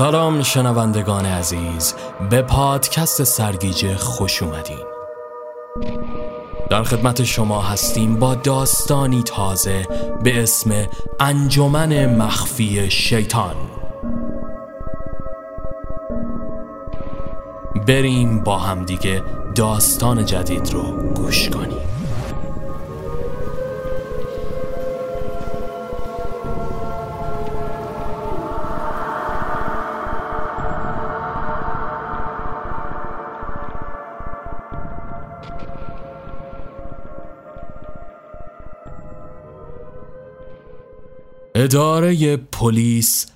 سلام شنوندگان عزیز به پادکست سرگیجه خوش اومدین. در خدمت شما هستیم با داستانی تازه به اسم انجمن مخفی شیطان. بریم با همدیگه داستان جدید رو گوش کنیم. اداره پلیس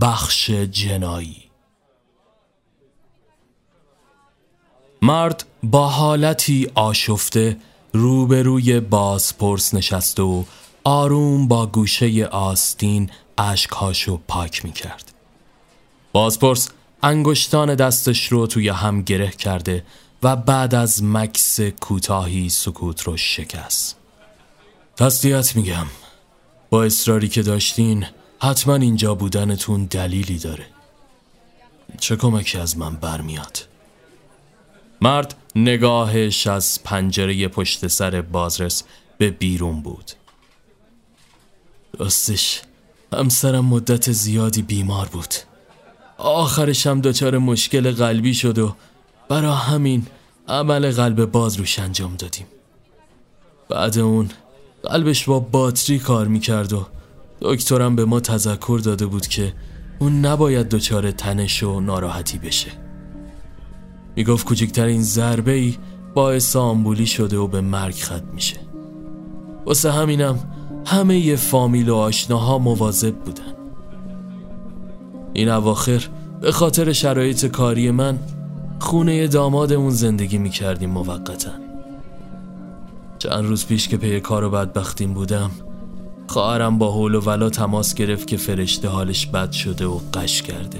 بخش جنایی مرد با حالتی آشفته روبروی بازپرس نشست و آروم با گوشه آستین اشکهاشو پاک می کرد. بازپرس انگشتان دستش رو توی هم گره کرده و بعد از مکس کوتاهی سکوت رو شکست. تسلیت میگم اصراری که داشتین حتما اینجا بودنتون دلیلی داره. چه کمکی از من برمیاد؟ مرد نگاهش از پنجره پشت سر بازرس به بیرون بود. راستش همسرم مدت زیادی بیمار بود. آخرش هم دچار مشکل قلبی شد و برا همین عمل قلب باز روش انجام دادیم. بعد اون قلبش با باتری کار می‌کرد و دکترم به ما تذکر داده بود که اون نباید دچار تنش و ناراحتی بشه. می‌گفت کوچکترین ضربه ای باعث آمبولی شده و به مرگ ختم میشه. واسه همینم همه ی فامیل و آشناها مواظب بودن. این اواخر به خاطر شرایط کاری من خونه دامادمون زندگی می‌کردیم موقتا. چند روز پیش که پی کار و بدبختیم بودم خواهرم با حول و ولا تماس گرفت که فرشته حالش بد شده و قش کرده.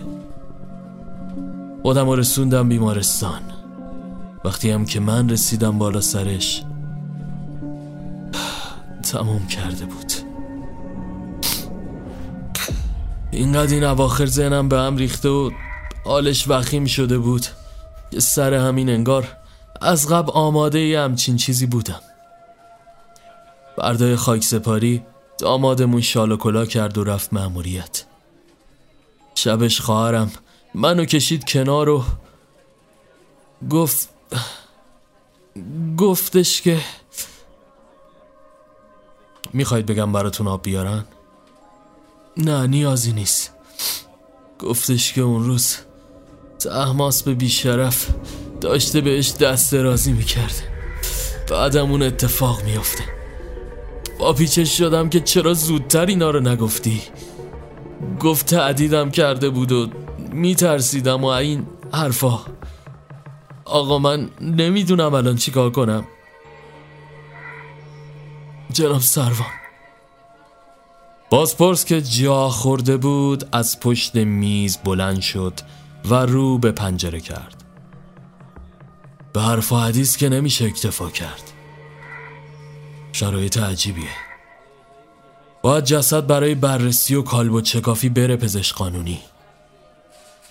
خودم رسوندم بیمارستان. وقتی هم که من رسیدم بالا سرش تموم کرده بود. اینقدر این اواخر ذهنم به هم ریخته و حالش وخیم شده بود که سر همین انگار از قبل آماده ی همچین چیزی بودم. بردای خاک سپاری دامادمون شال و کلا کرد و رفت مأموریت. شبش خواهرم منو کشید کنار و گفت گفتش که می‌خواید بگم براتون آب بیارن؟ نه نیازی نیست. گفتش که اون روز تحماس به بیشرف داشته بهش دست درازی می‌کرد. بعدم اون اتفاق میافته. پیچش شدم که چرا زودتر اینا رو نگفتی؟ گفت تعدیدم کرده بود و میترسیدم و این حرفا. آقا من نمی‌دونم الان چیکار کنم. جناب سروان. بازپرس که جا خورده بود از پشت میز بلند شد و رو به پنجره کرد. به حرف و که نمیشه اکتفا کرد. شرایط عجیبیه. باید جسد برای بررسی و کالب و چکافی بره پزشک قانونی.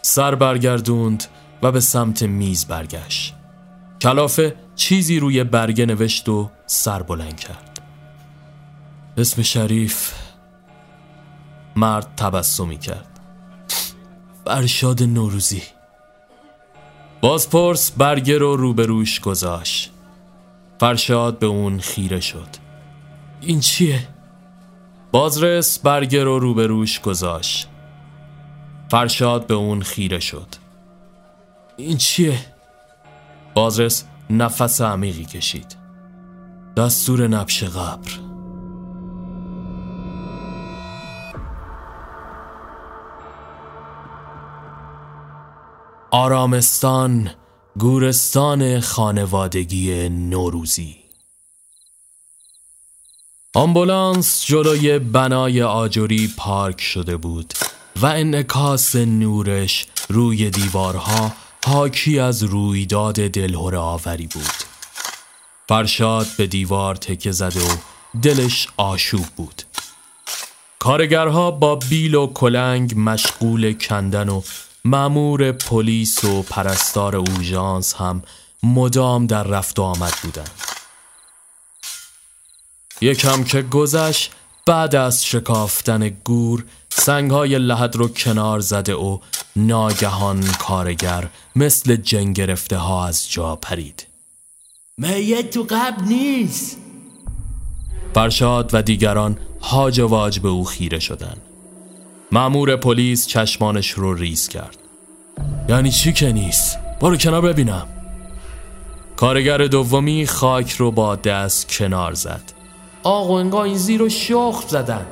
سر برگردوند و به سمت میز برگشت. کلافه چیزی روی برگه نوشت و سر بلند کرد. اسم شریف مرد تبسمی کرد. فرشاد نوروزی. بازپرس برگه رو روبروش گذاشت. فرشاد به اون خیره شد. این چیه؟ بازرس برگه رو روبروش گذاشت. فرشاد به اون خیره شد. این چیه؟ بازرس نفس عمیقی کشید. دستور نبش قبر. آرامستان گورستان خانوادگی نوروزی. آمبولانس جلوی بنای آجوری پارک شده بود و انعکاس نورش روی دیوارها حاکی از رویداد دلهور آوری بود. فرشاد به دیوار تکه زده و دلش آشوب بود. کارگرها با بیل و کلنگ مشغول کندن و مأمور پلیس و پرستار اورژانس هم مدام در رفت و آمد بودند. یکم که گذشت بعد از شکافتن گور سنگهای لحد رو کنار زده و ناگهان کارگر مثل جن گرفته ها از جا پرید. میت تو قبل نیست. فرشاد و دیگران هاج واج به او خیره شدن معمور پلیس چشمانش رو ریز کرد. یعنی چی که نیست؟ برو کنار ببینم. کارگر دومی خاک رو با دست کنار زد. آقا انگار این زیر رو شخ زدن.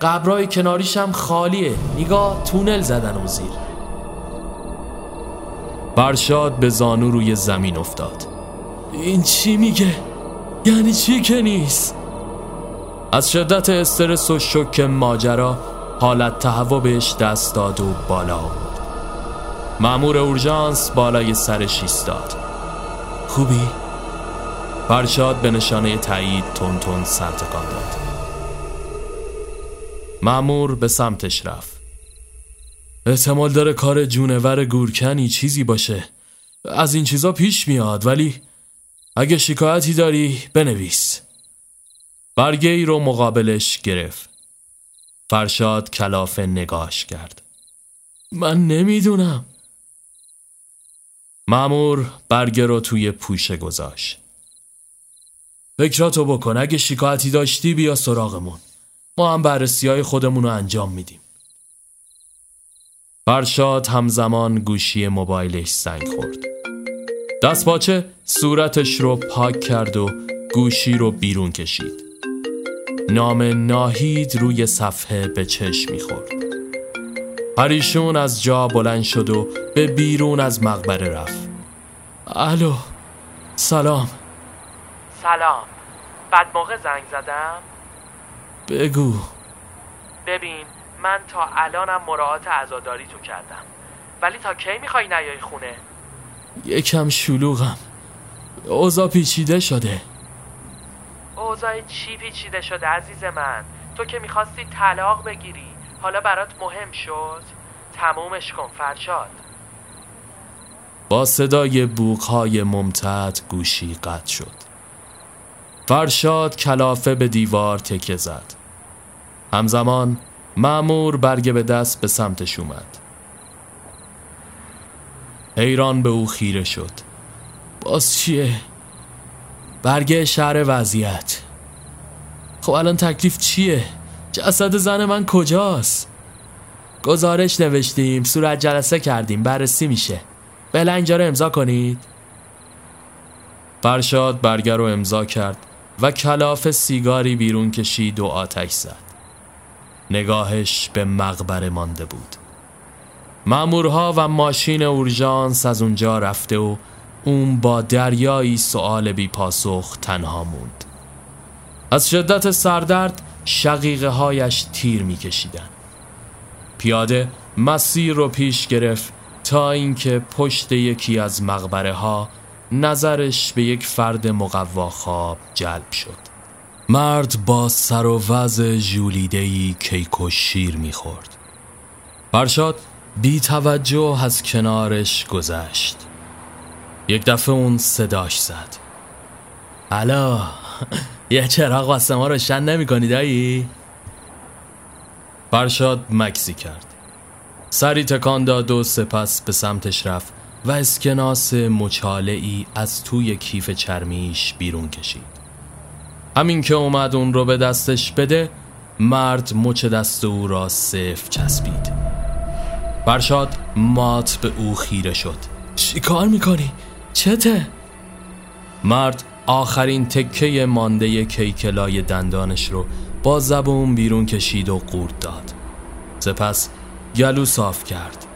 قبرای کناریش هم خالیه. نگاه تونل زدن اون زیر. برشاد به زانو روی زمین افتاد. این چی میگه؟ یعنی چی که نیست؟ از شدت استرس و شک ماجرا حالت تهوع بهش دست داد و بالا آورد. مأمور اورژانس بالای سرش ایستاد. خوبی؟ فرشاد به نشانه تایید تون تون سر تکان داد. مأمور به سمتش رفت. احتمال داره کار جونور گورکنی چیزی باشه. از این چیزا پیش میاد ولی اگه شکایتی داری بنویس. برگه رو مقابلش گرفت. فرشاد کلافه نگاش کرد. من نمی‌دونم. مامور برگه رو توی پوشه گذاشت. فکراتو بکن اگه شکایتی داشتی بیا سراغمون. ما هم بررسی های خودمون رو انجام میدیم. فرشاد همزمان گوشی موبایلش زنگ خورد. دستپاچه صورتش رو پاک کرد و گوشی رو بیرون کشید. نام ناهید روی صفحه به چشم می‌خورد. پریشون از جا بلند شد و به بیرون از مقبره رفت. الو سلام. سلام. بعد موقع زنگ زدم؟ بگو. ببین من تا الانم مراعات عزاداری تو کردم. ولی تا کی می‌خوای نیای خونه؟ یکم شلوغم. اوضاع پیچیده شده. اوضاع چی پیچیده شده عزیز من؟ تو که می‌خواستی طلاق بگیری. حالا برات مهم شد. تمومش کن فرشاد. با صدای بوقهای ممتد گوشی قطع شد. فرشاد کلافه به دیوار تکه زد. همزمان معمور برگه به دست به سمتش اومد. حیران به او خیره شد. باز چیه؟ برگه شهر وضعیت. خب الان تکلیف چیه؟ جسد زن من کجاست؟ گزارش نوشتیم صورت جلسه کردیم بررسی میشه. بله اینجا رو امضا کنید. فرشاد برگه رو امضا کرد و کلاف سیگاری بیرون کشید و آتش زد. نگاهش به مقبره مانده بود. مامورها و ماشین اورژانس از اونجا رفته و اون با دریایی سؤال بی پاسخ تنها موند. از شدت سردرد شقیقه هایش تیر میکشیدن پیاده مسیر رو پیش گرفت تا اینکه پشت یکی از مقبره ها نظرش به یک فرد مقوا خواب جلب شد. مرد با سر و وز جولیدهی کیک و شیر می‌خورد. فرشاد بی توجه از کنارش گذشت. یک دفعه اون صداش زد. الا یه چراغ واسه ما روشن نمی کنی دایی؟ فرشاد مکسی کرد. سری تکان داد و سپس به سمتش رفت و اسکناس مچاله از توی کیف چرمیش بیرون کشید. همین که اومد اون رو به دستش بده مرد مچ دست او را صف چسبید. فرشاد مات به او خیره شد. چی کار می‌کنی؟ چته؟ مرد آخرین تکه مانده کیکلای دندانش رو با زبون بیرون کشید و قورت داد سپس گلو صاف کرد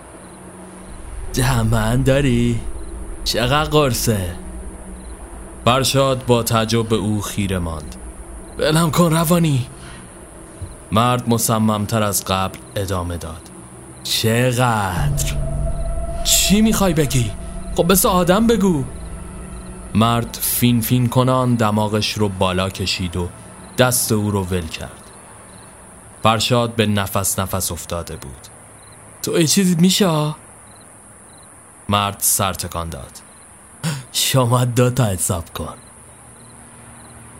دهمن داری؟ چقدر قرصه؟ برشاد با تعجب به او خیره ماند بلم کن روانی مرد مصممتر از قبل ادامه داد چقدر؟ چی می‌خوای بگی؟ خب بس آدم بگو. مرد فین فین کنان دماغش رو بالا کشید و دست او رو ول کرد. فرشاد به نفس نفس افتاده بود. تو چیزی میشه؟ مرد سر تکان داد. شما دو تا حساب کن.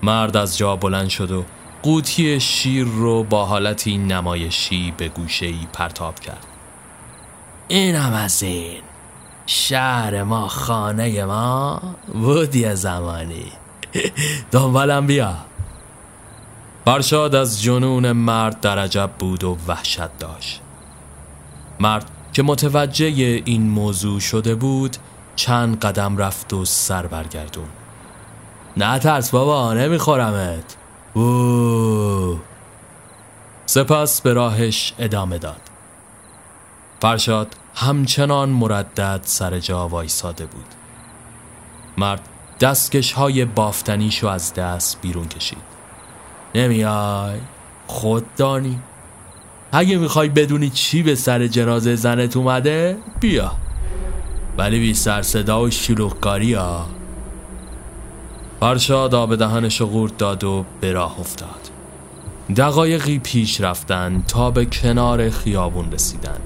مرد از جا بلند شد و قوطی شیر رو با حالتی نمایشی به گوشه ای پرتاب کرد. اینم از این. شهر ما خانه ما بود یه زمانی. دنبالم بیا. فرشاد از جنون مرد در عجب بود و وحشت داشت. مرد که متوجه این موضوع شده بود چند قدم رفت و سر برگردون. نه ترس بابا نمیخورمت. اوه. سپس به راهش ادامه داد. فرشاد همچنان مردد سر جا وایساده بود. مرد دستکش های بافتنیشو از دست بیرون کشید. نمیای؟ خود دانی. اگه می‌خوای بدونی چی به سر جنازه زنت اومده بیا. ولی بی سر صدا و شلوغکاری ها فرشاد آب دهنش قورت داد و به راه افتاد. دقایقی پیش رفتن تا به کنار خیابون رسیدن.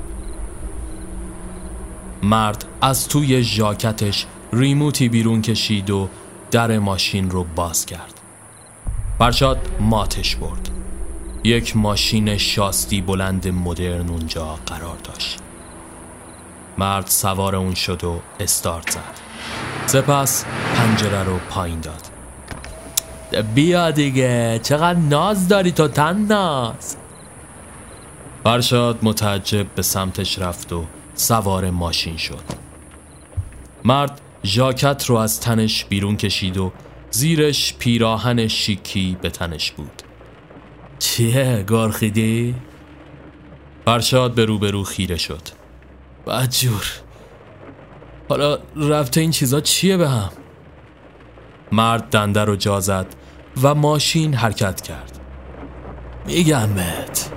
مرد از توی ژاکتش ریموتی بیرون کشید و در ماشین رو باز کرد. فرشاد ماتش برد. یک ماشین شاستی بلند مدرن اونجا قرار داشت. مرد سوار اون شد و استارت زد. سپس پنجره رو پایین داد. بیا دیگه چقدر ناز داری تو تن ناز. فرشاد متعجب به سمتش رفت و سوار ماشین شد. مرد ژاکت رو از تنش بیرون کشید و زیرش پیراهن شیکی به تنش بود. چیه گرخیدی؟ فرشاد به روبرو خیره شد. بدجور حالا رفته این چیزا چیه به هم؟ مرد دنده رو جا زد و ماشین حرکت کرد. میگم بهت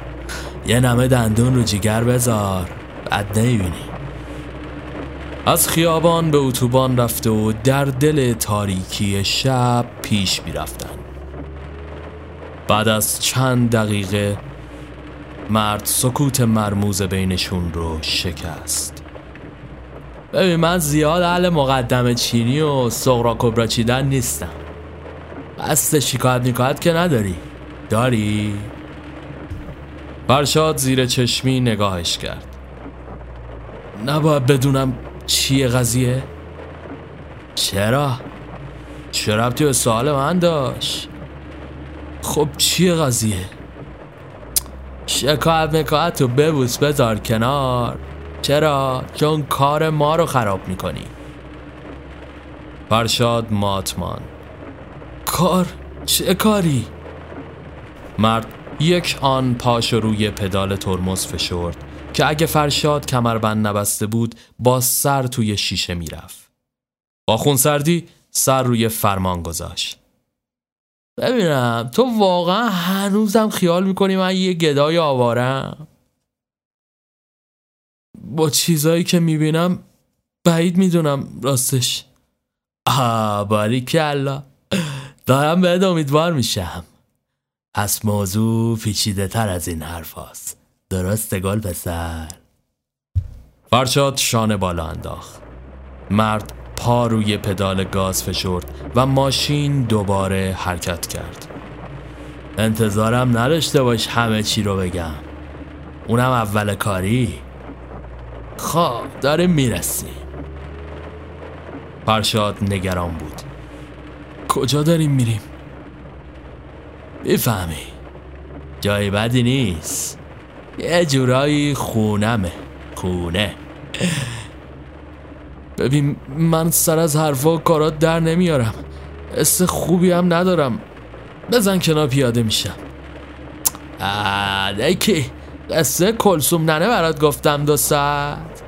یه نمه دندون رو جیگر بذار. بد نمی‌بینی از خیابان به اتوبان رفته و در دل تاریکی شب پیش می‌رفتن بعد از چند دقیقه مرد سکوت مرموز بینشون رو شکست. ببین من زیاد اهل مقدم چینی و سغرا کبرا چیدن نیستم. قصد شکایت میکایت که نداری. داری؟ فرشاد زیر چشمی نگاهش کرد. نباید بدونم چیه قضیه؟ چرا؟ چه ربطی به سوال من داشت؟ خب چیه قضیه؟ شکایت مکایت تو ببوس بذار کنار چرا؟ چون کار ما رو خراب می‌کنی فرشاد ماتمان کار؟ چه کاری؟ مرد یک آن پاش روی پدال ترمز فشرد که اگه فرشاد کمربند نبسته بود با سر توی شیشه می‌رفت. با خونسردی سر روی فرمان گذاشت. ببینم تو واقعا هنوزم خیال می‌کنی من یه گدای آوارم؟ با چیزایی که می‌بینم بعید می‌دونم راستش. آه باری کلا دارم بهت امیدوار میشم. پس موضوع پیچیده تر از این حرف هست. درست گل پسر. فرشاد شانه بالا انداخت. مرد پا روی پدال گاز فشرد و ماشین دوباره حرکت کرد. انتظارم نداشته باش همه چی رو بگم. اونم اول کاری؟ خب داره می‌رسیم. فرشاد نگران بود. کجا داریم میریم؟ می‌فهمی. جای بدی نیست. یه جورایی خونمه خونه. ببین من سر از حرفا و کارات در نمیارم. اس خوبی هم ندارم. بزن کنار پیاده میشم. کی؟ قصه کلسوم ننه برات گفتم دو ساعت.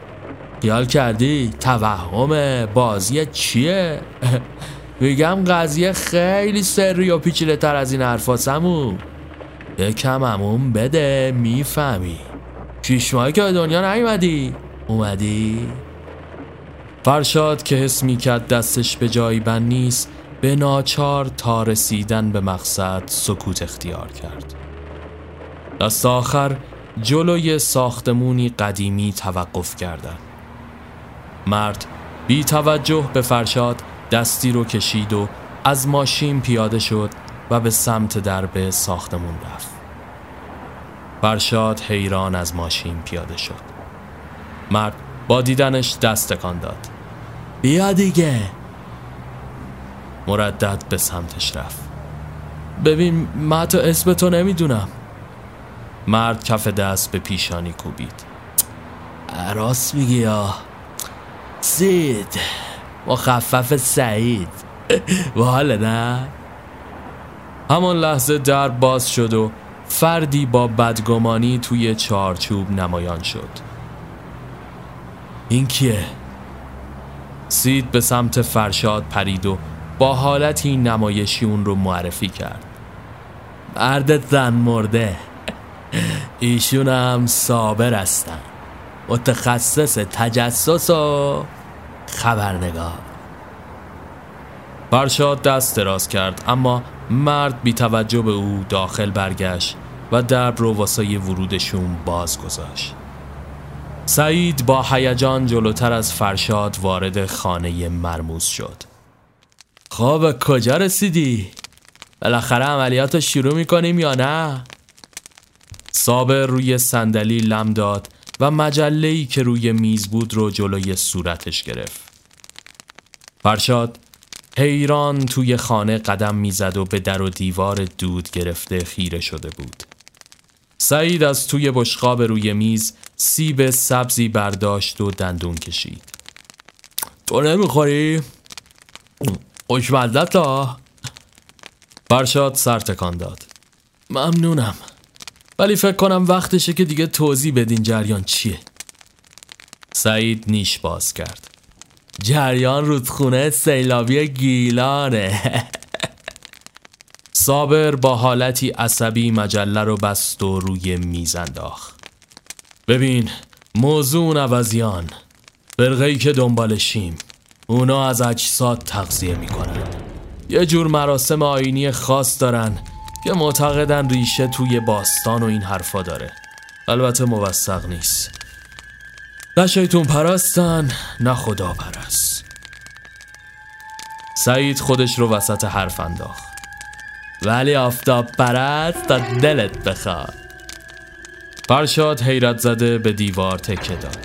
خیال کردی؟ توهم بازی چیه؟ میگم قضیه خیلی سری و پیچیده تر از این حرفاسمون یکم همون بده می‌فهمی شیش ماهی که به دنیا نیومدی اومدی فرشاد که حس می‌کرد دستش به جایی بند نیست به ناچار تا رسیدن به مقصد سکوت اختیار کرد دست آخر جلوی ساختمونی قدیمی توقف کردند. مرد بی توجه به فرشاد دستی رو کشید و از ماشین پیاده شد و به سمت درب ساختمون رفت. فرشاد حیران از ماشین پیاده شد. مرد با دیدنش دست تکان داد. بیا دیگه مردد به سمتش رفت. ببین من تو اسم تو نمی‌دونم مرد کف دست به پیشانی کوبید. راست میگی یا سید مخفف سعید حال نه همان لحظه در باز شد و فردی با بدگمانی توی چارچوب نمایان شد. این کیه؟ سید به سمت فرشاد پرید و با حالتی نمایشی اون رو معرفی کرد. مرد زن مرده. ایشون هم صابر هستن. متخصص تجسس و خبرنگار. فرشاد دست دراز کرد اما مرد بی توجه به او داخل برگشت. و درب رو واسه ورودشون باز گذاشت سعید با هیجان جلوتر از فرشاد وارد خانه مرموز شد خب کجا رسیدی؟ بالاخره عملیات رو شروع می‌کنیم یا نه؟ صابر روی صندلی لم داد و مجله‌ای که روی میز بود رو جلوی صورتش گرفت. فرشاد حیران توی خانه قدم می‌زد و به در و دیوار دود گرفته خیره شده بود. سعید از توی بشقاب روی میز سیب سبزی برداشت و دندون کشید. تو نمی‌خوری؟ خوشمزدت ها فرشاد سر تکان داد. ممنونم. ولی فکر کنم وقتشه که دیگه توضیح بدین جریان چیه سعید نیش باز کرد جریان رودخونه سیلابی گیلانه صابر با حالتی عصبی مجله رو بست و روی میز انداخت. ببین موضوع عوضیان فرقه که دنبالشیم اونا از اجساد تغذیه می‌کنن. یه جور مراسم آینی خاص دارن که معتقدن ریشه توی باستان و این حرفا داره. البته موثق نیست. نه شیطون پرستن نه خدا پرست. سعید خودش رو وسط حرف انداخت. ولی آفتاب پرست تا دلت بخواد. فرشاد حیرت زده به دیوار تکه داد.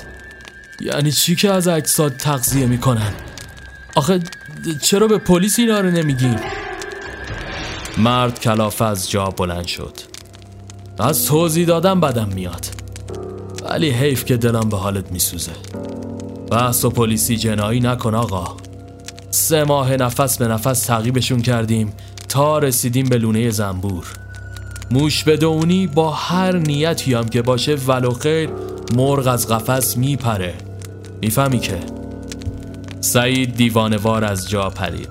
یعنی چی که از اجساد تغذیه می‌کنن؟ آخه چرا به پلیس اینا رو نمیگین؟ مرد کلافه از جا بلند شد. از توضیح دادم بدم میاد. ولی حیف که دلم به حالت میسوزه. بحث و پلیسی جنایی نکن آقا. سه ماه نفس به نفس تعقیبشون کردیم. تا رسیدیم به لونه زنبور. موش بدونی با هر نیتی هم که باشه ولو خیر مرغ از قفس میپره. می‌فهمی که؟ سعید دیوانوار از جا پرید.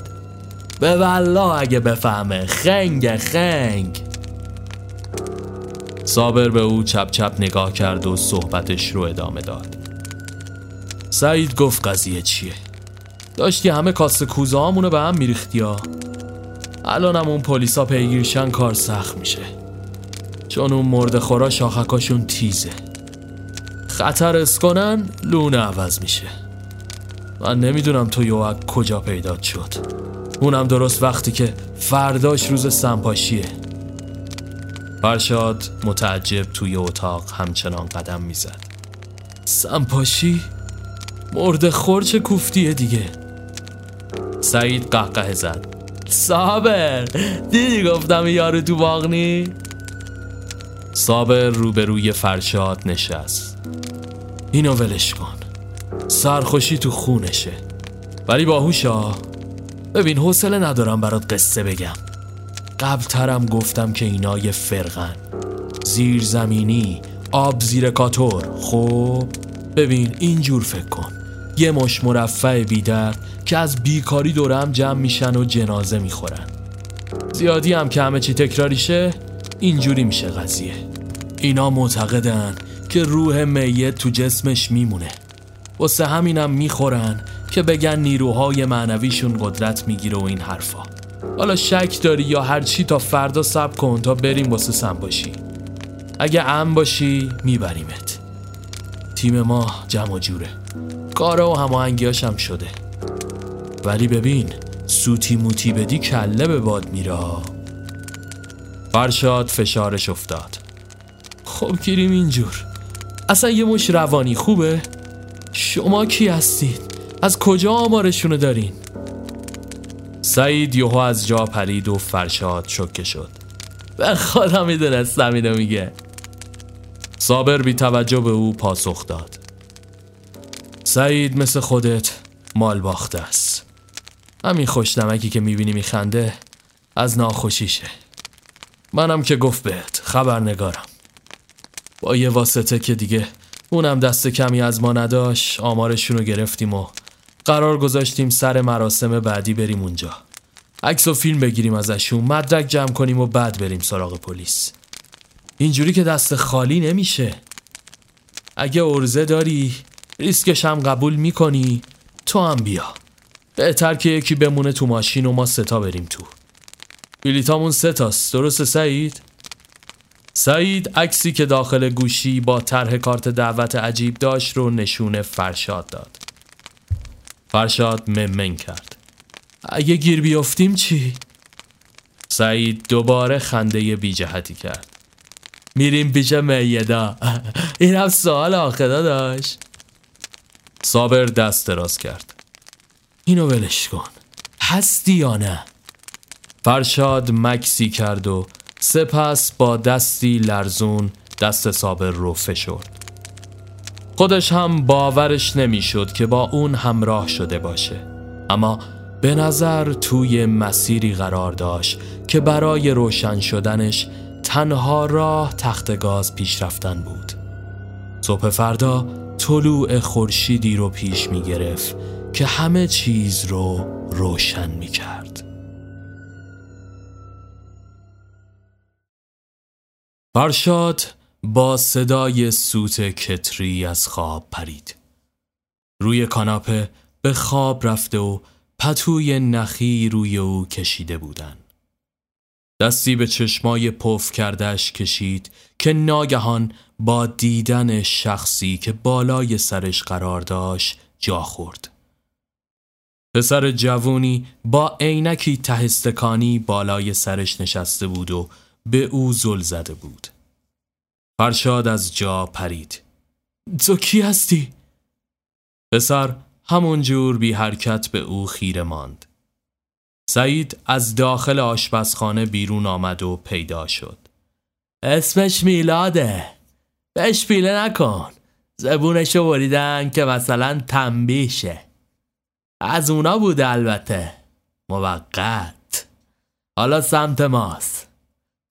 به والله اگه بفهمه. خنگ خنگ. صابر به او چپ چپ نگاه کرد و صحبتش رو ادامه داد. سعید گفت قضیه چیه؟ داشتی همه کاسه کوزه به هم میریختی الانم اون پلیسا پیگیرشن کار سخت میشه. چون اون مرد خورا شاخکاشون تیزه. خطر اسکنن لونه عوض میشه. من نمی‌دونم تو یوک کجا پیدا شد. اونم درست وقتی که فرداش روز سنپاشیه فرشاد متعجب توی اتاق همچنان قدم می‌زد. سنپاشی؟ مرد خورچ کوفتیه دیگه؟ سعید قهقه زد. صابر. دیدی گفتم یارو تو باغنی؟ صابر روبروی فرشاد نشست. اینو ولش کن. سرخوشی تو خونشه. ولی باهوشا ببین حوصله ندارم برات قصه بگم. قبل ترم گفتم که اینا یه فرقن. زیر زمینی آب زیر کاتور. خب؟ ببین اینجور فکر کن. یه مش مرفع بیدرد که از بیکاری دورم جمع میشن و جنازه می‌خورن. زیادی هم که همه چی تکراریشه اینجوری میشه قضیه. اینا معتقدن که روح میت تو جسمش میمونه. واسه همینم می‌خورن که بگن نیروهای معنویشون قدرت می‌گیره و این حرفا. حالا شک داری یا هرچی تا فردا سب کن تا بریم واسه سم باشی. اگه ام باشی میبریمت. تیم ما جمع جوره. کاره و هماهنگیاش هم شده. ولی ببین سوتی موتی بدی کله به باد میره. فرشاد فشارش افتاد. خب گیریم اینجور. اصلا یه مش روانی خوبه؟ شما کی هستید؟ از کجا آمارشونو دارین؟ سعید یهو از جا پرید و فرشاد شکه شد. به خدا می‌دونستم اینو میگه. صابر بی توجه به او پاسخ داد. سعید مثل خودت مال باخته است. همین خوشنمکی که می‌بینی میخنده از ناخوشیشه. منم که گفت بهت خبرنگارم. با یه واسطه که دیگه اونم دست کمی از ما نداشت آمارشونو گرفتیم و قرار گذاشتیم سر مراسم بعدی بریم اونجا. عکس و فیلم بگیریم ازشون مدرک جمع کنیم و بعد بریم سراغ پلیس. اینجوری که دست خالی نمیشه. اگه ارزه داری ریسکش هم قبول می‌کنی؟ تو هم بیا. بهتر که یکی بمونه تو ماشین و ما ستا بریم تو. بلیتامون ستاست درست سعید؟ سعید عکسی که داخل گوشی با طرح کارت دعوت عجیب داشت رو نشون فرشاد داد. فرشاد ممن کرد. اگه گیر بیافتیم چی؟ سعید دوباره خنده بی جهتی کرد. میریم پیش میدا این هم سوال آخدا داشت صابر دست دراز کرد. اینو ولش کن. هستی یا نه؟ فرشاد مکسی کرد و سپس با دستی لرزون دست صابر رو فشرد. خودش هم باورش نمی‌شد که با اون همراه شده باشه. اما به نظر توی مسیری قرار داشت که برای روشن شدنش تنها راه تخت گاز پیش رفتن بود. صبح فردا طلوع خورشیدی رو پیش می گرفت که همه چیز رو روشن می کرد. فرشاد با صدای سوت کتری از خواب پرید. روی کاناپه به خواب رفته و پتوی نخی روی او کشیده بودن دستی به چشمای پف کردش کشید که ناگهان با دیدن شخصی که بالای سرش قرار داشت جا خورد. پسر جوونی با عینکی تهستکانی بالای سرش نشسته بود و به او زل زده بود. فرشاد از جا پرید. تو کی هستی؟ پسر همونجور بی حرکت به او خیره ماند. سعید از داخل آشپزخانه بیرون آمد و پیدا شد. اسمش میلاده. بهش پیله نکن. زبونشو بریدن که مثلا تنبیشه. از اونا بوده البته. موقت. حالا سمت ماست.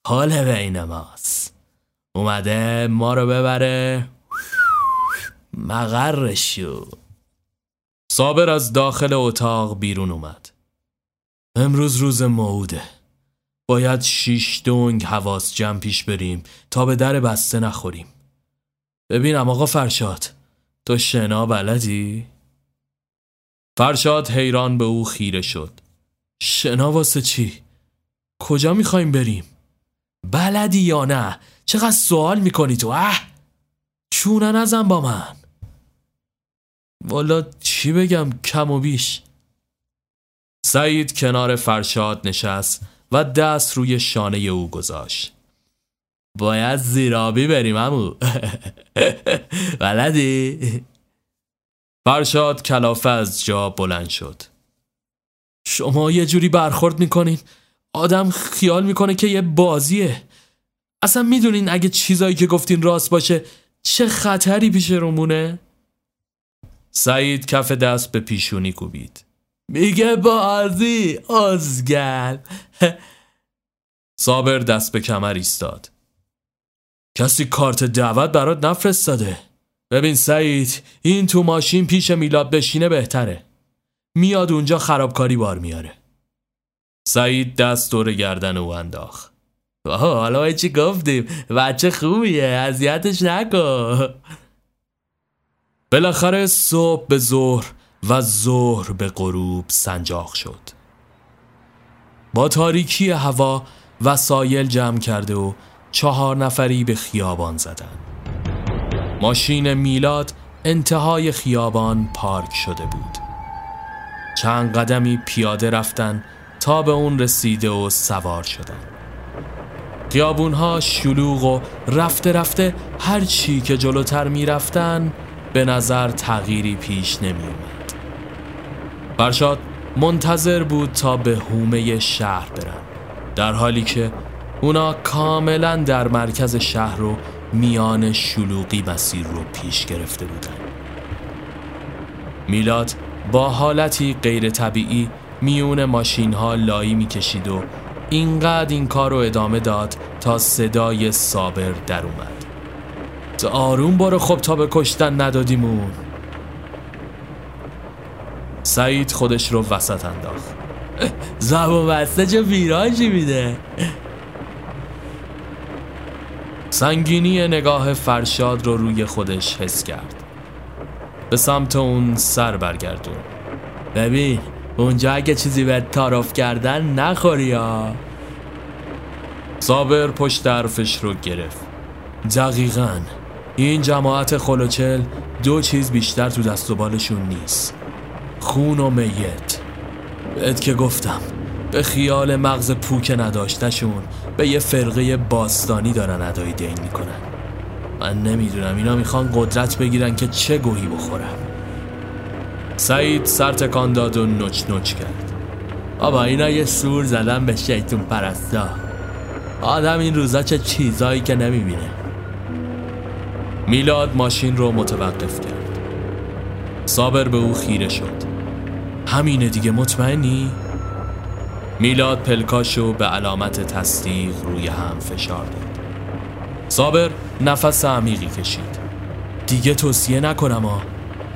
حال بین ماست. اومده ما رو ببره مغرشو صابر از داخل اتاق بیرون اومد امروز روز موعوده باید شیش دونگ حواس جمع پیش بریم تا به در بسته نخوریم ببینم آقا فرشاد تو شنا بلدی؟ فرشاد حیران به او خیره شد شنا واسه چی؟ کجا می‌خوایم بریم؟ بلدی یا نه؟ چقدر سوال می‌کنی تو اه؟ چونه نزن با من والا چی بگم کم و بیش سعید کنار فرشاد نشست و دست روی شانه او گذاشت. باید زیرابی بریم امو بلدی؟ فرشاد کلافه از جا بلند شد. شما یه جوری برخورد می‌کنین. آدم خیال می‌کنه که یه بازیه. اصلا می‌دونین اگه چیزایی که گفتین راست باشه چه خطری پیش رومونه؟ سعید کف دست به پیشونی کوبید. میگه بازی ازگل صابر دست به کمر ایستاد. کسی کارت دعوت برات نفرستاده. ببین سعید این تو ماشین پیش میلاد بشینه بهتره. میاد اونجا خرابکاری بار میاره. سعید دست دور گردن او انداخت. حالا چی گفتیم؟ بچه خوبیه اذیتش نکن. بالاخره صبح به ظهر و ظهر به غروب سنجاق شد. با تاریکی هوا وسایل جمع کرده و چهار نفری به خیابان زدند. ماشین میلاد انتهای خیابان پارک شده بود. چند قدمی پیاده رفتن تا به اون رسیده و سوار شدن خیابونها شلوغ و رفته رفته هر چی که جلوتر می رفتن به نظر تغییری پیش نمی اومد برشاد منتظر بود تا به هومه شهر برن در حالی که اونا کاملا در مرکز شهر رو میان شلوغی مسیر رو پیش گرفته بودن. میلاد با حالتی غیر طبیعی میون ماشین ها لایی می‌کشید و اینقدر این کار رو ادامه داد تا صدای صابر در اومد. آروم برو خب تا به کشتن ندادیمون. سعید خودش رو وسط انداخت. زبون بسته چه ویراجی میده؟ سنگینی نگاه فرشاد رو روی خودش حس کرد. به سمت اون سر برگردون. ببین اونجا اگه چیزی به تعارف کردن نخوری یا صابر پشت حرفش رو گرفت. دقیقا این جماعت خلوچل دو چیز بیشتر تو دست و بالشون نیست. خون و میت. بهت که گفتم به خیال مغز پوک نداشتشون به یه فرقه باستانی دارن ادای دین می‌کنن. من نمی‌دونم اینا می‌خوان قدرت بگیرن که چه گوهی بخورم سعید سر تکان داد و نچ نچ کرد. بابا اینا یه سور زدن به شیطون پرستا. آدم این روزا چه چیزایی که نمی‌بینه. میلاد ماشین رو متوقف کرد. صابر به او خیره شد. همینه دیگه مطمئنی؟ میلاد پلکاشو به علامت تصدیق روی هم فشار داد. صابر نفس عمیقی کشید. دیگه توصیه نکنم ها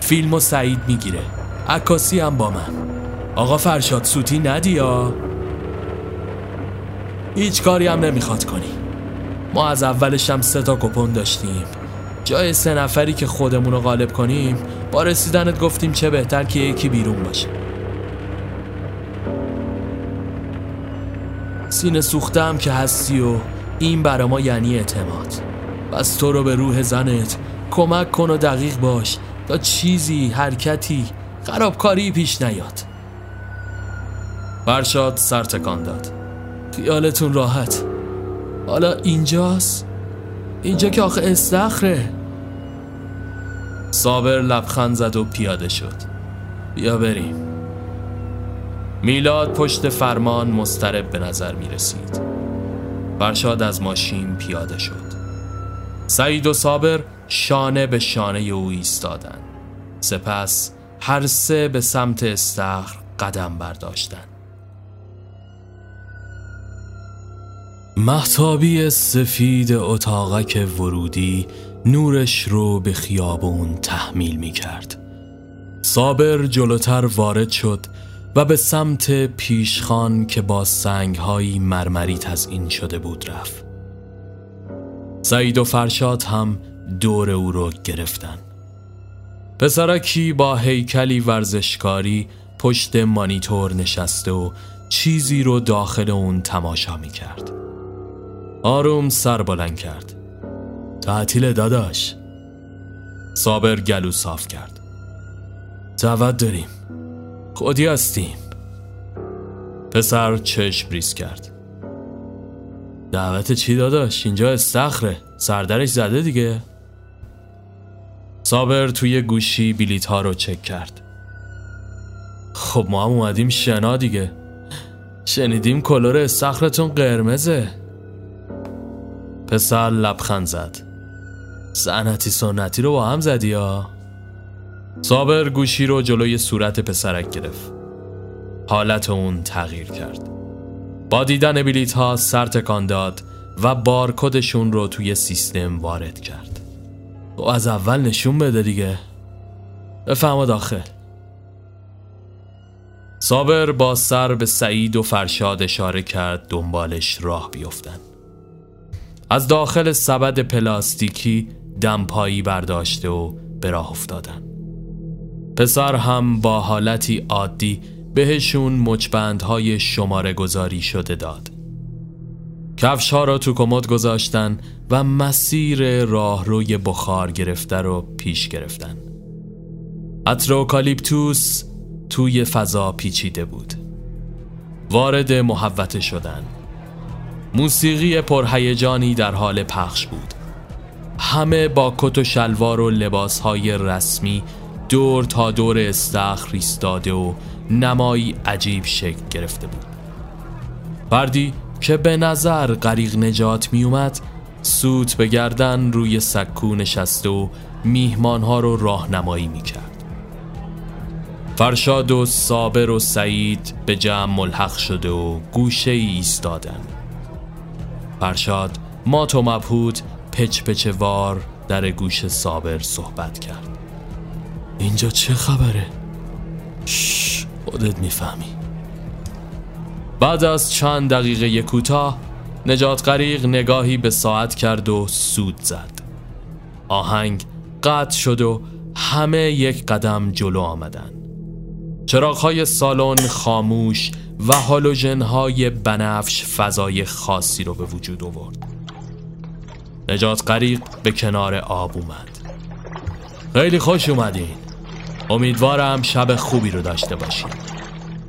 فیلم و سعید می‌گیره. عکاسی هم با من. آقا فرشاد سوتی ندیا هیچ کاری هم نمی‌خواد کنی. ما از اولش هم سه تا کپون داشتیم. جای سه نفری که خودمون رو غالب کنیم با رسیدنت گفتیم چه بهتر که یکی بیرون باشه. سینه سوختم که هستی و این برا ما یعنی اعتماد. بس تو رو به روح زنت کمک کن و دقیق باش تا چیزی حرکتی خرابکاری پیش نیاد. فرشاد سر تکان داد. خیالتون راحت. حالا اینجاست؟ اینجا که آخه استخره. صابر لبخند زد و پیاده شد. بیا بریم. میلاد پشت فرمان مسترب به نظر می رسید فرشاد از ماشین پیاده شد. سعید و صابر شانه به شانه او ایستادند. سپس هر سه به سمت استخر قدم برداشتند. محتابی سفید اتاقک ورودی نورش رو به خیابون تحمیل می کرد صابر جلوتر وارد شد و به سمت پیشخان که با سنگهایی مرمری تزئین شده بود رفت. سعید و فرشاد هم دور او رو گرفتن. پسرکی با هیکلی ورزشکاری پشت مانیتور نشسته و چیزی رو داخل اون تماشا می کرد آروم سر بلند کرد. تعطیل داداش. صابر گلو صاف کرد. دعوت داریم. خودی هستیم؟ پسر چشم ریز کرد. دعوت چی داداش؟ اینجا استخره. سردرش زده دیگه. صابر توی گوشی بیلیت ها رو چک کرد. خب ما هم اومدیم شنا دیگه. شنیدیم کلور استخرتون قرمزه. پسر لبخند زد. سنتی سنتی رو با هم زدی ها صابر گوشی رو جلوی صورت پسرک گرفت. حالت اون تغییر کرد. با دیدن بلیت ها سر تکان داد و بارکدشون رو توی سیستم وارد کرد. و از اول نشون بده دیگه. بفهم داخل صابر با سر به سعید و فرشاد اشاره کرد دنبالش راه بیفتن. از داخل سبد پلاستیکی دمپایی برداشته و به راه افتادن. پسر هم با حالتی عادی بهشون مچبندهای شماره گذاری شده داد. کفش ها را تو کمد گذاشتن و مسیر راهروی بخار گرفته رو پیش گرفتن. اتروکالیپتوس توی فضا پیچیده بود. وارد محوته شدن. موسیقی پرهیجانی در حال پخش بود. همه با کت و شلوار و لباسهای رسمی دور تا دور استخر ایستاده و نمایی عجیب شکل گرفته بود. فردی که به نظر غریق نجات می اومد سوت به گردن روی سکو نشسته و میهمانها رو راهنمایی می کرد فرشاد و صابر و سعید به جمع ملحق شده و گوشه ای ایستادن. فرشاد مات و مبهود پچ وار در گوش صابر صحبت کرد. اینجا چه خبره؟ شش خودت می‌فهمی. بعد از چند دقیقه کوتاه نجات غریق نگاهی به ساعت کرد و سود زد. آهنگ قطع شد و همه یک قدم جلو آمدن. چراغهای سالن خاموش و هالوژنهای بنفش فضای خاصی رو به وجود آورد. نجات غریق به کنار آب اومد. خیلی خوش اومدین. امیدوارم شب خوبی رو داشته باشین.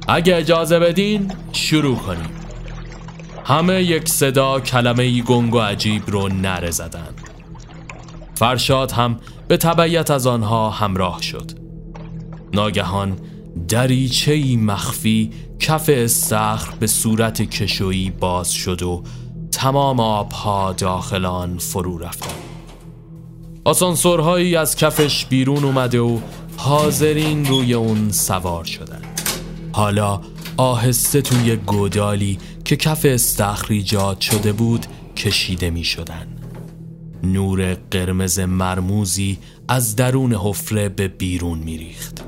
اگه اجازه بدین شروع کنیم. همه یک صدا کلمه ای گنگ و عجیب رو نره زدن. فرشاد هم به تبعیت از آنها همراه شد. ناگهان دریچه مخفی کف استخر به صورت کشویی باز شد و تمام آبها داخل آن فرو رفتن آسانسورهایی از کفش بیرون اومده و حاضرین روی اون سوار شدن حالا آهسته توی گودالی که کف استخر ایجاد شده بود کشیده می شدن. نور قرمز مرموزی از درون حفره به بیرون می ریخت.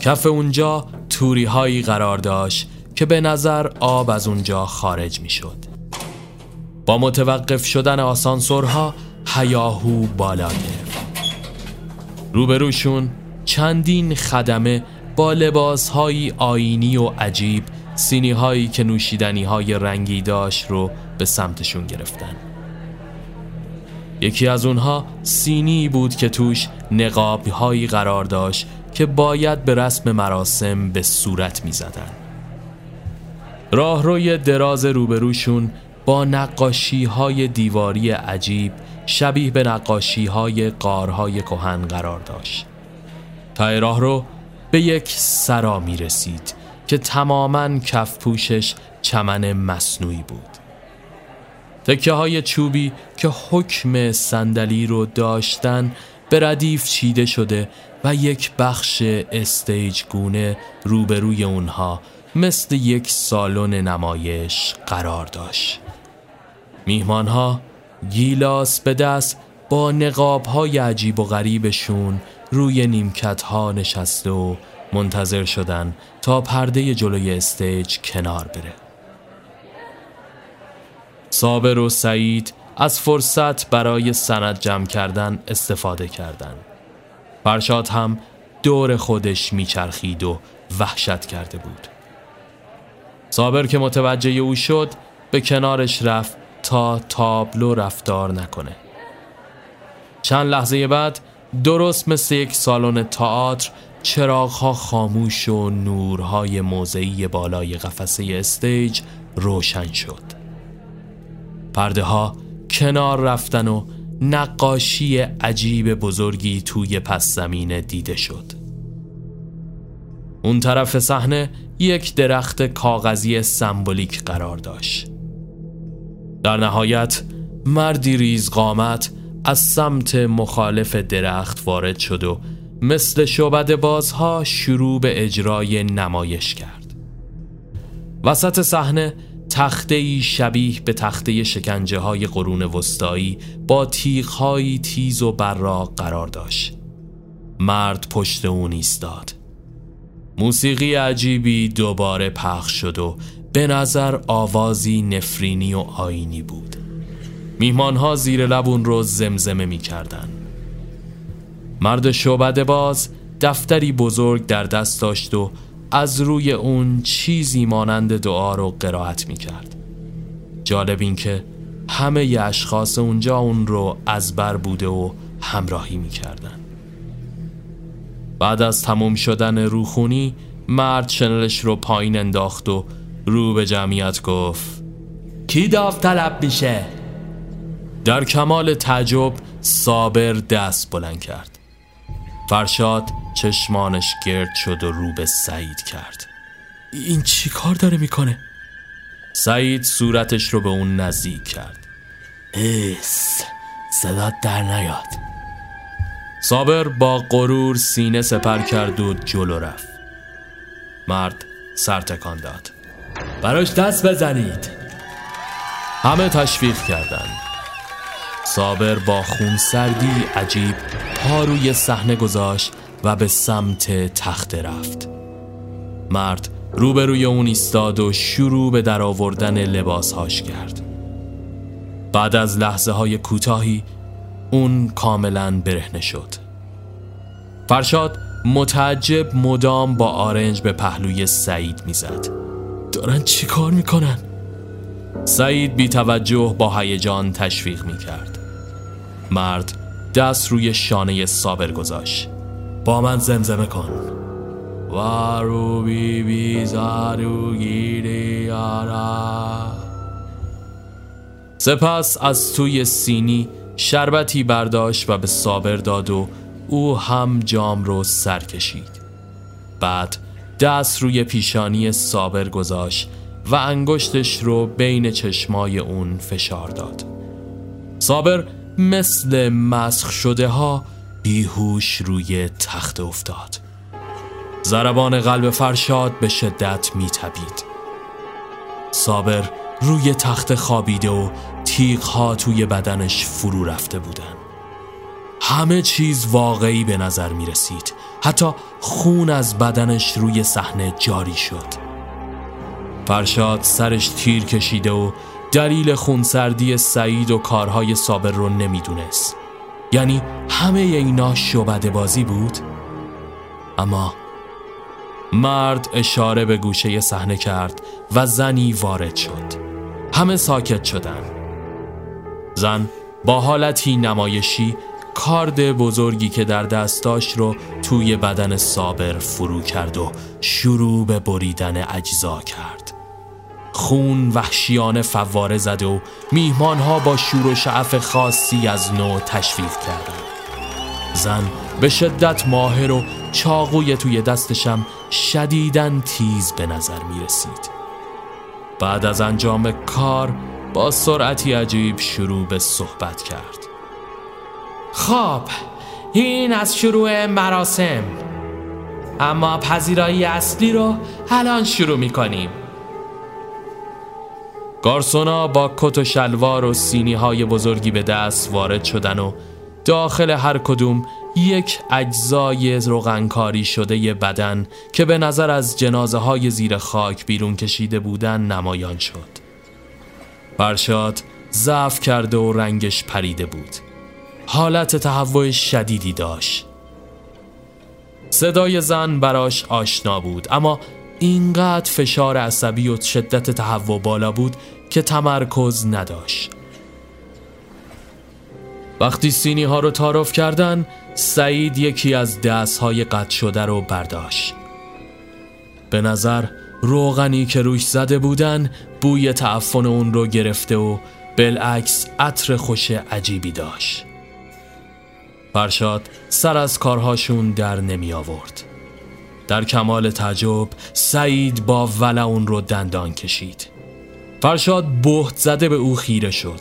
کف اونجا توری هایی قرار داشت که به نظر آب از اونجا خارج می شد. با متوقف شدن آسانسورها هیاهو بالا گرفت. روبروشون چندین خدمه با لباس های آینی و عجیب سینی هایی که نوشیدنی های رنگی داشت رو به سمتشون گرفتن یکی از اونها سینی بود که توش نقاب هایی قرار داشت که باید به رسم مراسم به صورت می زدن. راهروی دراز روبروشون با نقاشی های دیواری عجیب شبیه به نقاشی های قارهای کهن قرار داشت. تای راه رو به یک سرا می رسید که تماما کف پوشش چمن مصنوعی بود. تکه های چوبی که حکم صندلی رو داشتن به ردیف چیده شده و یک بخش stage گونه روبروی اونها مثل یک سالن نمایش قرار داشت. میهمان ها گیلاس به دست با نقاب های عجیب و غریبشون روی نیمکت ها نشسته و منتظر شدن تا پرده جلوی stage کنار بره صابر و سعید از فرصت برای سند جمع کردن استفاده کردند. فرشاد هم دور خودش میچرخید و وحشت کرده بود صابر که متوجه او شد به کنارش رفت تا تابلو رفتار نکنه. چند لحظه بعد درست مثل یک سالن تئاتر چراغها خاموش و نورهای موضعی بالای قفسه استیج روشن شد. پرده ها کنار رفتن و نقاشی عجیب بزرگی توی پس زمین دیده شد. اون طرف صحنه یک درخت کاغذی سمبولیک قرار داشت. در نهایت مردی ریز قامت از سمت مخالف درخت وارد شد و مثل شعبد بازها شروع به اجرای نمایش کرد. وسط صحنه تخته شبیه به تخته شکنجه های قرون وسطایی با تیغ تیز و براق قرار داشت. مرد پشت اون ایستاد موسیقی عجیبی دوباره پخش شد و به نظر آوازی نفرینی و آینی بود. میهمان ها زیر لبون رو زمزمه می کردن. مرد شعبد باز دفتری بزرگ در دست داشت و از روی اون چیزی مانند دعا رو قرائت می کرد جالب این که همه ی اشخاص اونجا اون رو از بر بوده و همراهی می‌کردن بعد از تموم شدن روخونی مرد شنلش رو پایین انداخت و رو به جمعیت گفت کی داوطلب میشه؟ در کمال تعجب صابر دست بلند کرد. فرشاد چشمانش گرد شد و رو به سعید کرد. این چی کار داره می‌کنه؟ سعید صورتش رو به اون نزدیک کرد. ایس صدات در نیاد. صابر با غرور سینه سپر کرد و جلو رفت. مرد سر تکان داد. براش دست بزنید. همه تشویق کردند. صابر با خون سردی عجیب پا روی صحنه گذاشت و به سمت تخت رفت. مرد روبروی اون ایستاد و شروع به درآوردن لباسهاش کرد. بعد از لحظه های کوتاهی اون کاملا برهنه شد. فرشاد متعجب مدام با آرنج به پهلوی سعید می‌زد. دارن چی کار می‌کنن؟ سعید بی توجه با هیجان تشویق می‌کرد. مرد دست روی شانه صابر گذاشت. با من زمزمه کن. وارو بی بی زارو گیری آرا. سپس از توی سینی شربتی برداشت و به صابر داد و او هم جام رو سر کشید. بعد دست روی پیشانی صابر گذاشت و انگشتش رو بین چشمای اون فشار داد. صابر مثل مسخ شده ها بیهوش روی تخت افتاد. زربان قلب فرشاد به شدت میتبید صابر روی تخت خوابیده و تیغ ها توی بدنش فرو رفته بودن. همه چیز واقعی به نظر می رسید حتی خون از بدنش روی صحنه جاری شد. فرشاد سرش تیر کشیده و دلیل خونسردی سعید و کارهای صابر رو نمی‌دونست. یعنی همه اینا شبده بازی بود؟ اما مرد اشاره به گوشه صحنه کرد و زنی وارد شد. همه ساکت شدن. زن با حالتی نمایشی کارد بزرگی که در دستاش رو توی بدن صابر فرو کرد و شروع به بریدن اجزا کرد. خون وحشیانه فواره زد و میهمانها با شور و شعف خاصی از نو تشویق کردند. زن به شدت ماهر و چاقوی توی دستشم شدیدن تیز به نظر می رسید بعد از انجام کار با سرعتی عجیب شروع به صحبت کرد. خب این از شروع مراسم. اما پذیرایی اصلی رو الان شروع می کنیم گارسونا با کت و شلوار و سینی های بزرگی به دست وارد شدن و داخل هر کدوم یک اجزای روغنکاری شده بدن که به نظر از جنازه های زیر خاک بیرون کشیده بودن نمایان شد. برشاد ضعف کرده و رنگش پریده بود. حالت تهوع شدیدی داشت. صدای زن براش آشنا بود اما اینقدر فشار عصبی و شدت تهوع بالا بود که تمرکز نداشت. وقتی سینی ها رو تعارف کردن سعید یکی از دست های قطع شده رو برداشت. به نظر روغنی که روش زده بودن بوی تعفن اون رو گرفته و بالعکس عطر خوش عجیبی داشت. فرشاد سر از کارهاشون در نمی آورد. در کمال تعجب سعید با ولع اون رو دندان کشید. فرشاد بهت زده به او خیره شد.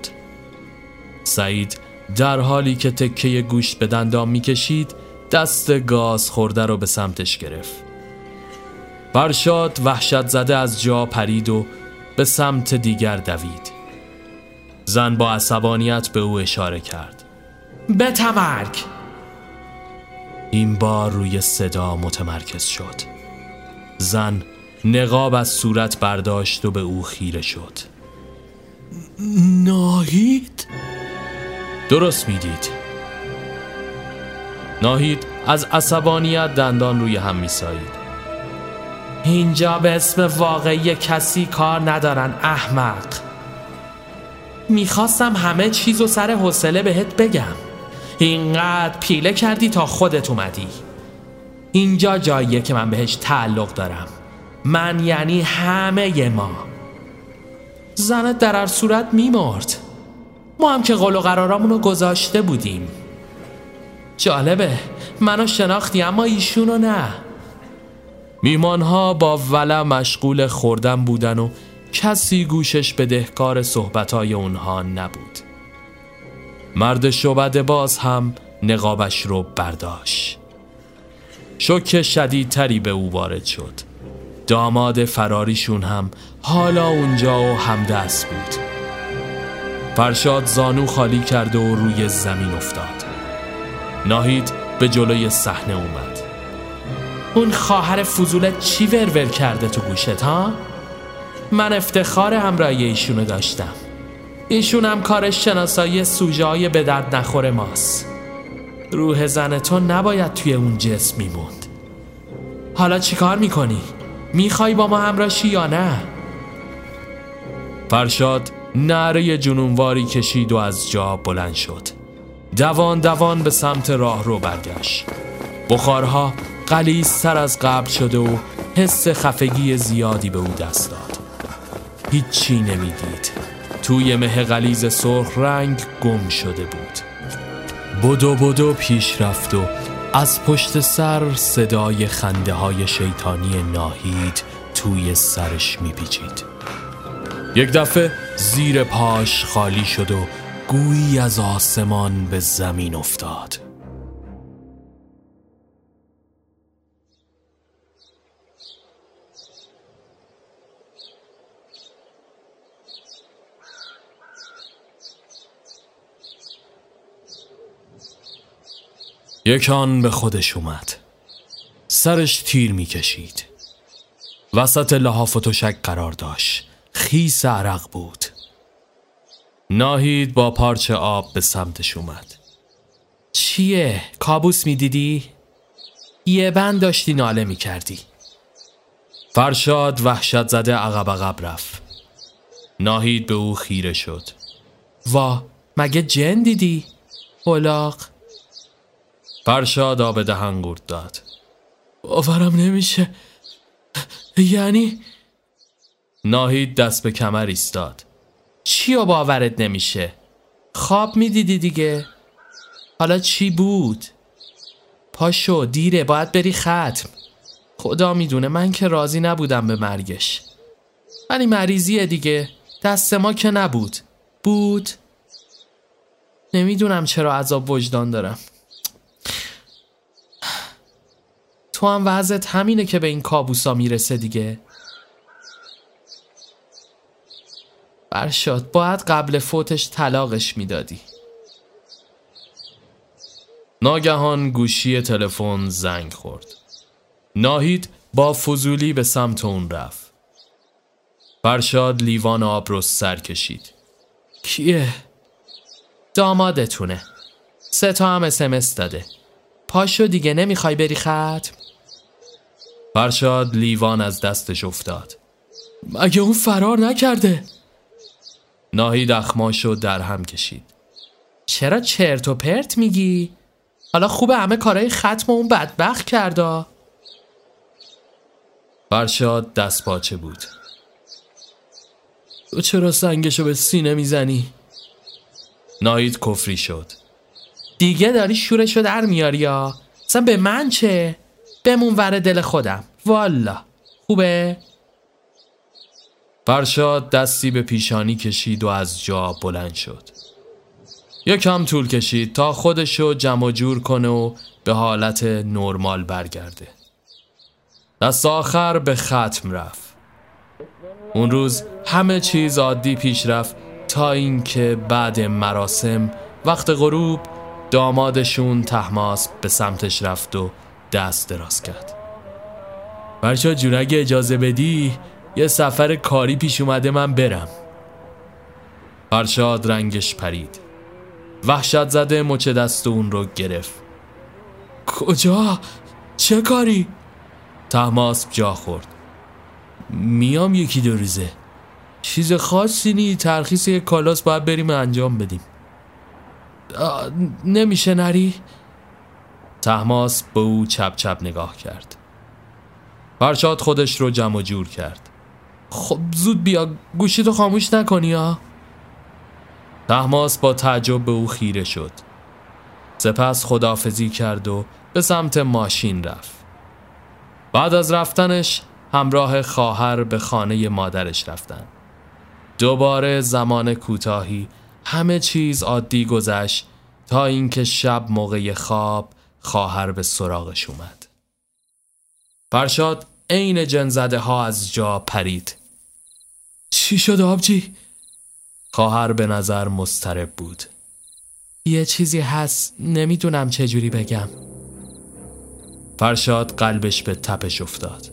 سعید در حالی که تکه گوشت به دندان می‌کشید دست گاز خورده رو به سمتش گرفت. فرشاد وحشت زده از جا پرید و به سمت دیگر دوید. زن با عصبانیت به او اشاره کرد. به تمرگ این بار روی صدا متمرکز شد. زن نقاب از صورت برداشت و به او خیره شد. ناهید؟ درست می‌دید. ناهید از عصبانیت دندان روی هم میسایید. اینجا به اسم واقعی کسی کار ندارن احمق. می‌خواستم همه چیز و سر حوصله بهت بگم. اینقدر پیله کردی تا خودت اومدی. اینجا جاییه که من بهش تعلق دارم. من یعنی همه ما. زنت در هر صورت میمرد. ما هم که قول و قرارامونو گذاشته بودیم. جالبه منو شناختی اما ایشونو نه. میمانها با ولع مشغول خوردن بودن و کسی گوشش به دهکار صحبتهای اونها نبود. مرد شبد باز هم نقابش رو برداشت. شک شدیدتری به او وارد شد. داماد فراریشون هم حالا اونجا و همدست بود. فرشاد زانو خالی کرد و روی زمین افتاد. ناهید به جلوی صحنه اومد. اون خواهر فضولت چی ورور کرده تو گوشت ها؟ من افتخار همراهی ایشونو داشتم. ایشون هم کارش شناسایی سوژه های به درد نخور ماست. روح زن تو نباید توی اون جسم میموند. حالا چیکار می‌کنی؟ می‌خوای با ما همراشی یا نه؟ فرشاد نعره جنونواری کشید و از جا بلند شد. دوان دوان به سمت راه رو برگشت. بخارها سر از قبل شده و حس خفگی زیادی به او دست داد. هیچی نمی‌دید. توی مه غلیز سرخ رنگ گم شده بود. بدو بدو پیش رفت و از پشت سر صدای خنده های شیطانی ناهید توی سرش میپیچید. یک دفعه زیر پاش خالی شد و گویی از آسمان به زمین افتاد. یکان به خودش اومد. سرش تیر می‌کشید. وسط لحاف و تشک قرار داشت. خیس عرق بود. ناهید با پارچه آب به سمتش اومد. چیه؟ کابوس می‌دیدی؟ یه بند داشتی ناله می‌کردی. فرشاد وحشت زده عقب عقب رفت. ناهید به او خیره شد. وا مگه جن دیدی؟ اولاق. فرشاد آب دهن گرد داد. باورم نمیشه. یعنی؟ ناهید دست به کمر ایستاد. چی و باورت نمیشه؟ خواب می‌دیدی دیگه؟ حالا چی بود؟ پاشو دیره باید بری ختم. خدا می‌دونه من که راضی نبودم به مرگش. ولی مریضیه دیگه. دست ما که نبود. بود. نمی‌دونم چرا عذاب وجدان دارم. تو هم وضعت همینه که به این کابوسا می‌رسه دیگه. برشاد باید قبل فوتش طلاقش می‌دادی. ناگهان گوشی تلفن زنگ خورد. ناهید با فضولی به سمت اون رفت. فرشاد لیوان آب رو سر کشید. کیه؟ دامادتونه. سه تا هم اسمس داده. پاشو دیگه نمی‌خوای بری ختم؟ فرشاد لیوان از دستش افتاد مگه اون فرار نکرده ناهید اخماشو در هم کشید چرا چرت و پرت میگی؟ حالا خوبه همه کارهای ختم اون بدبخت کردا فرشاد دست پاچه بود تو چرا سنگشو به سینه می‌زنی؟ ناهید کفری شد دیگه داری شورشو در میاری یا؟ اصلا به من چه؟ بمون ور دل خودم. والا. خوبه؟ فرشاد دستی به پیشانی کشید و از جا بلند شد. یکم طول کشید تا خودشو جمع جور کنه و به حالت نرمال برگرده. دست آخر به ختم رفت. اون روز همه چیز عادی پیش رفت تا اینکه بعد مراسم وقت غروب دامادشون تحماس به سمتش رفت و دست دراز کرد. برشا جون اگه اجازه بدی یه سفر کاری پیش اومده من برم. فرشاد رنگش پرید. وحشت زده مچ دست اون رو گرفت. کجا؟ چه کاری؟ تحماس جا خورد. میام یکی دو روزه. چیز خاصی نی ترخیص یک کالاس باید بریم انجام بدیم. نمیشه نری؟ تحماس به او چپ چپ نگاه کرد. فرشاد خودش رو جمع جور کرد. خب زود بیا گوشی تو خاموش نکنی ها تحماس با تعجب به او خیره شد. سپس خدافزی کرد و به سمت ماشین رفت. بعد از رفتنش همراه خواهر به خانه مادرش رفتن. دوباره زمان کوتاهی همه چیز عادی گذشت تا اینکه شب موقع خواب خواهر به سراغش اومد. فرشاد عین جنزده ها از جا پرید. چی شد آبجی؟ خواهر به نظر مسترب بود. یه چیزی هست نمی‌دونم چجوری بگم. فرشاد قلبش به تپش افتاد.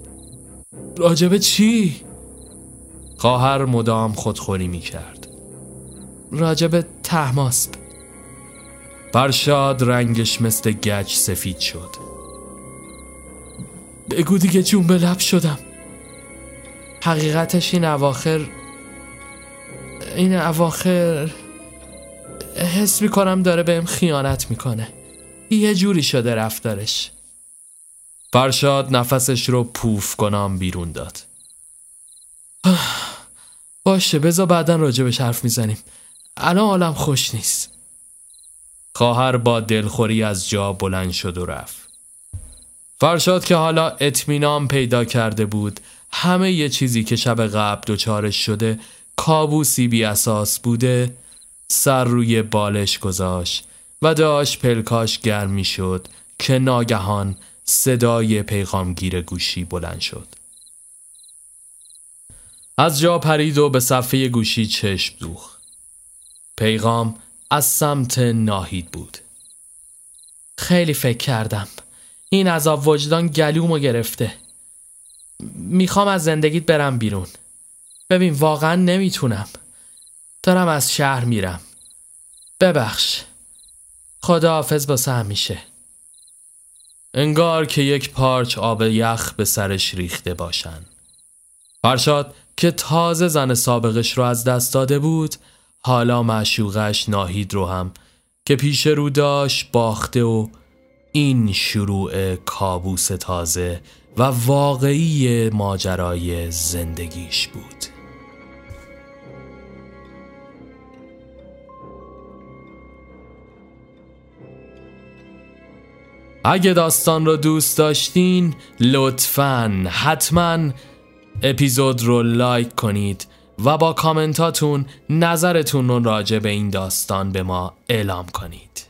راجب چی؟ خواهر مدام خودخوری می کرد راجب تحماسب. فرشاد رنگش مثل گچ سفید شد. بگو دیگه جون به لب شدم. حقیقتش این اواخر این اواخر حس می‌کنم داره بهم خیانت می‌کنه. یه جوری شده رفتارش. فرشاد نفسش رو پوف کنم بیرون داد. باشه بذار بعدا راجبش حرف می‌زنیم. الان حالم خوش نیست. خواهر با دلخوری از جا بلند شد و رفت. فرشاد که حالا اطمینان پیدا کرده بود همه یه چیزی که شب قبل دچارش شده کابوسی بی اساس بوده سر روی بالش گذاشت و داشت پلکاش گرم شد که ناگهان صدای پیغامگیر گوشی بلند شد. از جا پرید و به صفحه گوشی چشم دوخ پیغام از سمت ناهید بود. خیلی فکر کردم. این عذاب وجدان گلومو گرفته. می‌خوام از زندگیت برم بیرون. ببین واقعا نمی‌تونم. دارم از شهر میرم. ببخش. خدا حافظ باسه همیشه. انگار که یک پارچ آب یخ به سرش ریخته باشن. فرشاد که تازه زن سابقش رو از دست داده بود حالا معشوقش ناهید رو هم که پیش رو داشت باخته و این شروع کابوس تازه و واقعی ماجرای زندگیش بود. اگه داستان رو دوست داشتین لطفا حتما اپیزود رو لایک کنید و با کامنتاتون نظرتون رو راجع به این داستان به ما اعلام کنید.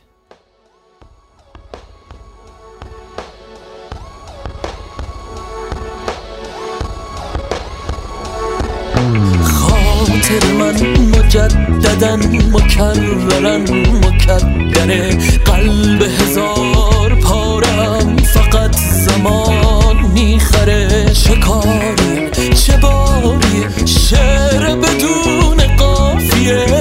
خاطر من مجددن مکررن مکدره قلب هزار پارم فقط زمان می‌خره چه کاری چه باری شعر بدون قافیه.